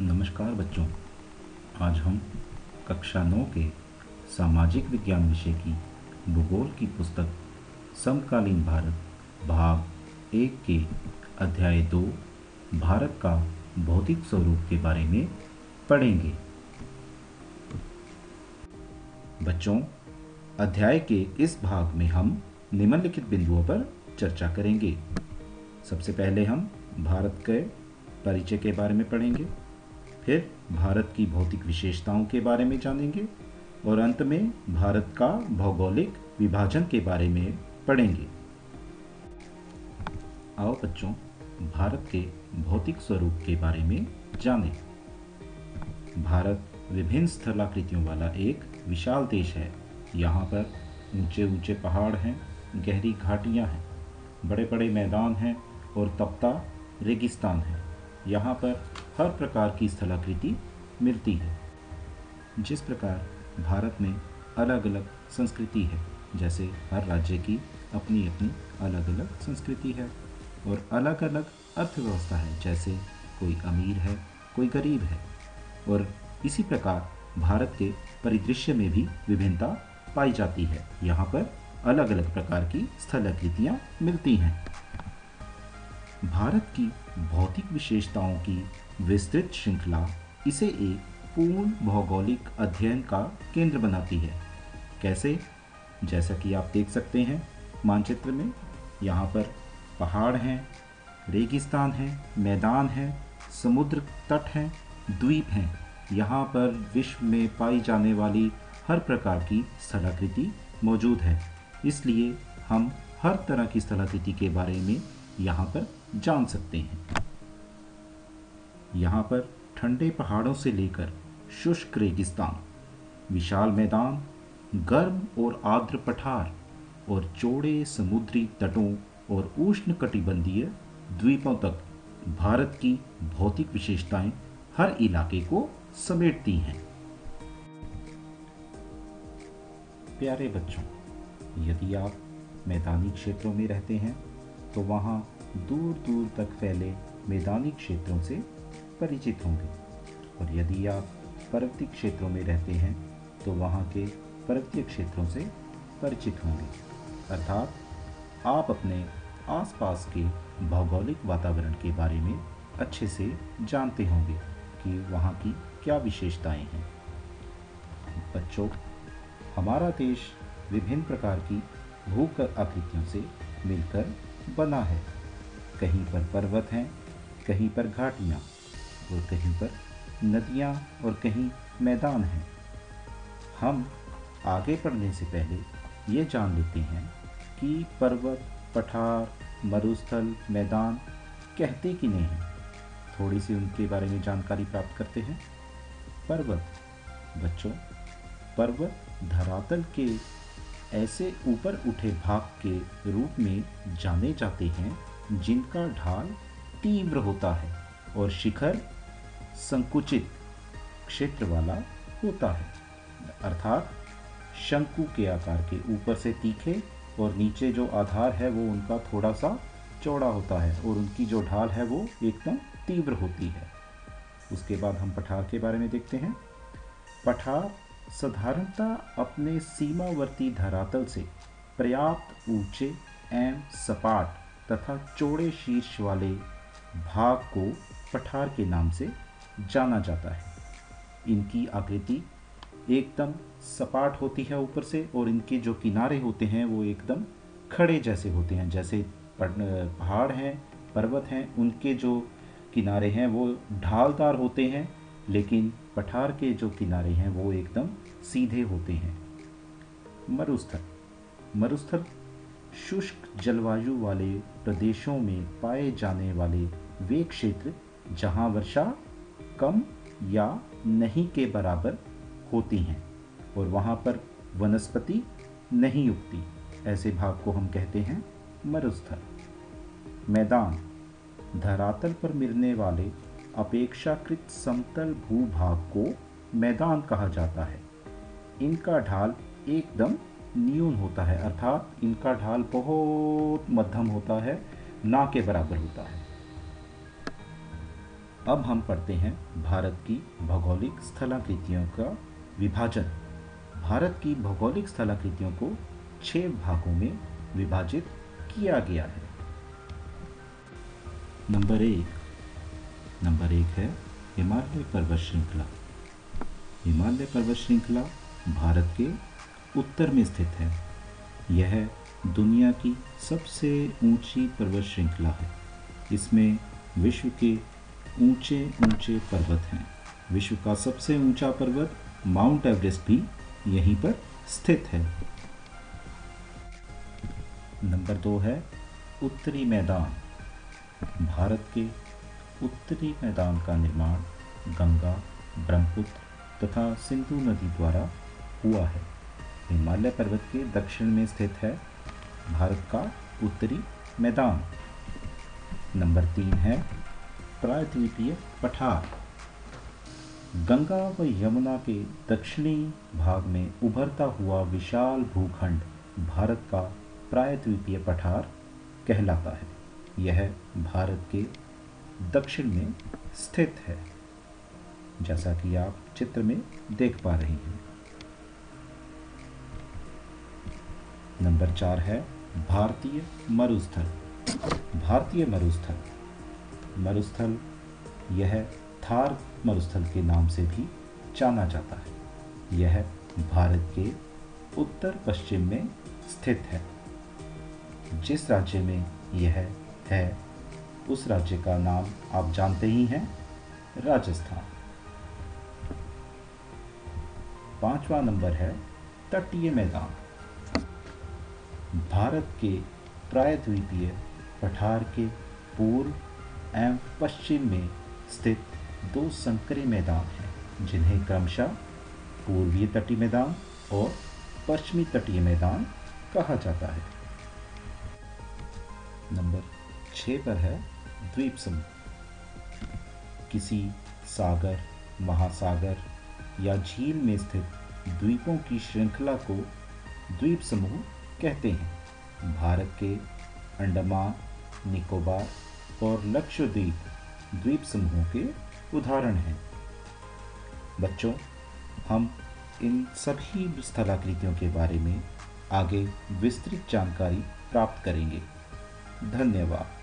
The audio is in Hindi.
नमस्कार बच्चों। आज हम कक्षा नौ के सामाजिक विज्ञान विषय की भूगोल की पुस्तक, समकालीन भारत, भाग एक के अध्याय दो, भारत का भौतिक स्वरूप के बारे में पढ़ेंगे। बच्चों, अध्याय के इस भाग में हम निम्नलिखित बिंदुओं पर चर्चा करेंगे। सबसे पहले हम भारत के परिचय के बारे में पढ़ेंगे। फिर भारत की भौतिक विशेषताओं के बारे में जानेंगे और अंत में भारत का भौगोलिक विभाजन के बारे में पढ़ेंगे। आओ बच्चों, भारत के भौतिक स्वरूप के बारे में जानें। भारत विभिन्न स्थलाकृतियों वाला एक विशाल देश है। यहाँ पर ऊँचे ऊँचे पहाड़ हैं, गहरी घाटियाँ हैं बड़े बड़े मैदान हैं और तपता रेगिस्तान है। यहाँ पर हर प्रकार की स्थलाकृति मिलती है। जिस प्रकार भारत में अलग अलग संस्कृति है, जैसे हर राज्य की अपनी अपनी अलग अलग संस्कृति है और अलग अलग अर्थव्यवस्था है, जैसे कोई अमीर है, कोई गरीब है और इसी प्रकार भारत के परिदृश्य में भी विभिन्नता पाई जाती है। यहाँ पर अलग अलग प्रकार की स्थलाकृतियाँ मिलती हैं। भारत की भौतिक विशेषताओं की विस्तृत श्रृंखला इसे एक पूर्ण भौगोलिक अध्ययन का केंद्र बनाती है। कैसे? जैसा कि आप देख सकते हैं, मानचित्र में यहाँ पर पहाड़ हैं, रेगिस्तान हैं, मैदान हैं, समुद्र तट हैं, द्वीप हैं। यहाँ पर विश्व में पाई जाने वाली हर प्रकार की स्थलाकृति मौजूद है। इसलिए हम हर तरह की स्थलाकृति के बारे में यहाँ पर जान सकते हैं। यहाँ पर ठंडे पहाड़ों से लेकर शुष्क रेगिस्तान, विशाल मैदान, गर्म और आर्द्र पठार और चौड़े समुद्री तटों और उष्ण कटिबंधीय द्वीपों तक भारत की भौतिक विशेषताएँ हर इलाके को समेटती हैं। प्यारे बच्चों, यदि आप मैदानी क्षेत्रों में रहते हैं तो वहाँ दूर दूर तक फैले मैदानी क्षेत्रों से परिचित होंगे। और यदि आप पर्वतीय क्षेत्रों में रहते हैं तो वहाँ के पर्वतीय क्षेत्रों से परिचित होंगे। अर्थात, आप अपने आसपास के भौगोलिक वातावरण के बारे में अच्छे से जानते होंगे कि वहाँ की क्या विशेषताएँ हैं। बच्चों, हमारा देश विभिन्न प्रकार की भू आकृतियों से मिलकर बना है। कहीं पर पर्वत हैं, कहीं पर घाटियाँ, और कहीं पर नदियाँ, और कहीं मैदान हैं। हम आगे बढ़ने से पहले ये जान लेते हैं कि पर्वत, पठार, मरुस्थल, मैदान कहते कि नहीं हैं। थोड़ी सी उनके बारे में जानकारी प्राप्त करते हैं। पर्वत, बच्चों, पर्वत धरातल के ऐसे ऊपर उठे भाग के रूप में जाने जाते हैं जिनका ढाल तीव्र होता है और शिखर संकुचित क्षेत्र वाला होता है। अर्थात, शंकु के आकार के ऊपर से तीखे और नीचे जो आधार है वो उनका थोड़ा सा चौड़ा होता है और उनकी जो ढाल है वो एकदम तीव्र होती है। उसके बाद हम पठार के बारे में देखते हैं। पठार साधारणतः अपने सीमावर्ती धरातल से पर्याप्त ऊँचे एवं सपाट तथा चौड़े शीर्ष वाले भाग को पठार के नाम से जाना जाता है। इनकी आकृति एकदम सपाट होती है ऊपर से और इनके जो किनारे होते हैं वो एकदम खड़े जैसे होते हैं। जैसे पहाड़ हैं, पर्वत हैं, उनके जो किनारे हैं वो ढालदार होते हैं, लेकिन पठार के जो किनारे हैं वो एकदम सीधे होते हैं। मरुस्थल। मरुस्थल शुष्क जलवायु वाले प्रदेशों में पाए जाने वाले वे क्षेत्र जहाँ वर्षा कम या नहीं के बराबर होती हैं और वहाँ पर वनस्पति नहीं उगती। ऐसे भाग को हम कहते हैं मरुस्थल। मैदान, धरातल पर मिलने वाले अपेक्षाकृत समतल भूभाग को मैदान कहा जाता है। इनका ढाल एकदम न्यून होता है, अर्थात इनका ढाल बहुत मध्यम होता है, ना के बराबर होता है। अब हम पढ़ते हैं भारत की भौगोलिक स्थलाकृतियों का विभाजन। भारत की भौगोलिक स्थलाकृतियों को छह भागों में विभाजित किया गया है। नंबर एक। नंबर एक है हिमालय पर्वत श्रृंखला। हिमालय पर्वत श्रृंखला भारत के उत्तर में स्थित है। यह दुनिया की सबसे ऊँची पर्वत श्रृंखला है। इसमें विश्व के ऊँचे ऊँचे पर्वत हैं। विश्व का सबसे ऊँचा पर्वत माउंट एवरेस्ट भी यहीं पर स्थित है। नंबर दो है उत्तरी मैदान। भारत के उत्तरी मैदान का निर्माण गंगा, ब्रह्मपुत्र तथा सिंधु नदी द्वारा हुआ है। हिमालय पर्वत के दक्षिण में स्थित है भारत का उत्तरी मैदान। नंबर तीन है प्रायद्वीपीय पठार। गंगा व यमुना के दक्षिणी भाग में उभरता हुआ विशाल भूखंड भारत का प्रायद्वीपीय पठार कहलाता है। यह भारत के दक्षिण में स्थित है। जैसा कि आप चित्र में देख पा रहे हैं। नंबर चार है भारतीय मरुस्थल। भारतीय मरुस्थल। मरुस्थल, यह थार मरुस्थल के नाम से भी जाना जाता है। यह भारत के उत्तर पश्चिम में स्थित है। जिस राज्य में यह है, उस राज्य का नाम आप जानते ही हैं, राजस्थान। पांचवा नंबर है तटीय मैदान। भारत के प्रायद्वीपीय पठार के पूर्व एवं पश्चिम में स्थित दो संकरे मैदान हैं, जिन्हें क्रमशः पूर्वीय तटीय मैदान और पश्चिमी तटीय मैदान कहा जाता है। नंबर छः पर है द्वीप समूह। किसी सागर, महासागर या झील में स्थित द्वीपों की श्रृंखला को द्वीप समूह कहते हैं। भारत के अंडमान, निकोबार और लक्षद्वीप द्वीप समूहों के उदाहरण हैं। बच्चों, हम इन सभी स्थलाकृतियों के बारे में आगे विस्तृत जानकारी प्राप्त करेंगे। धन्यवाद।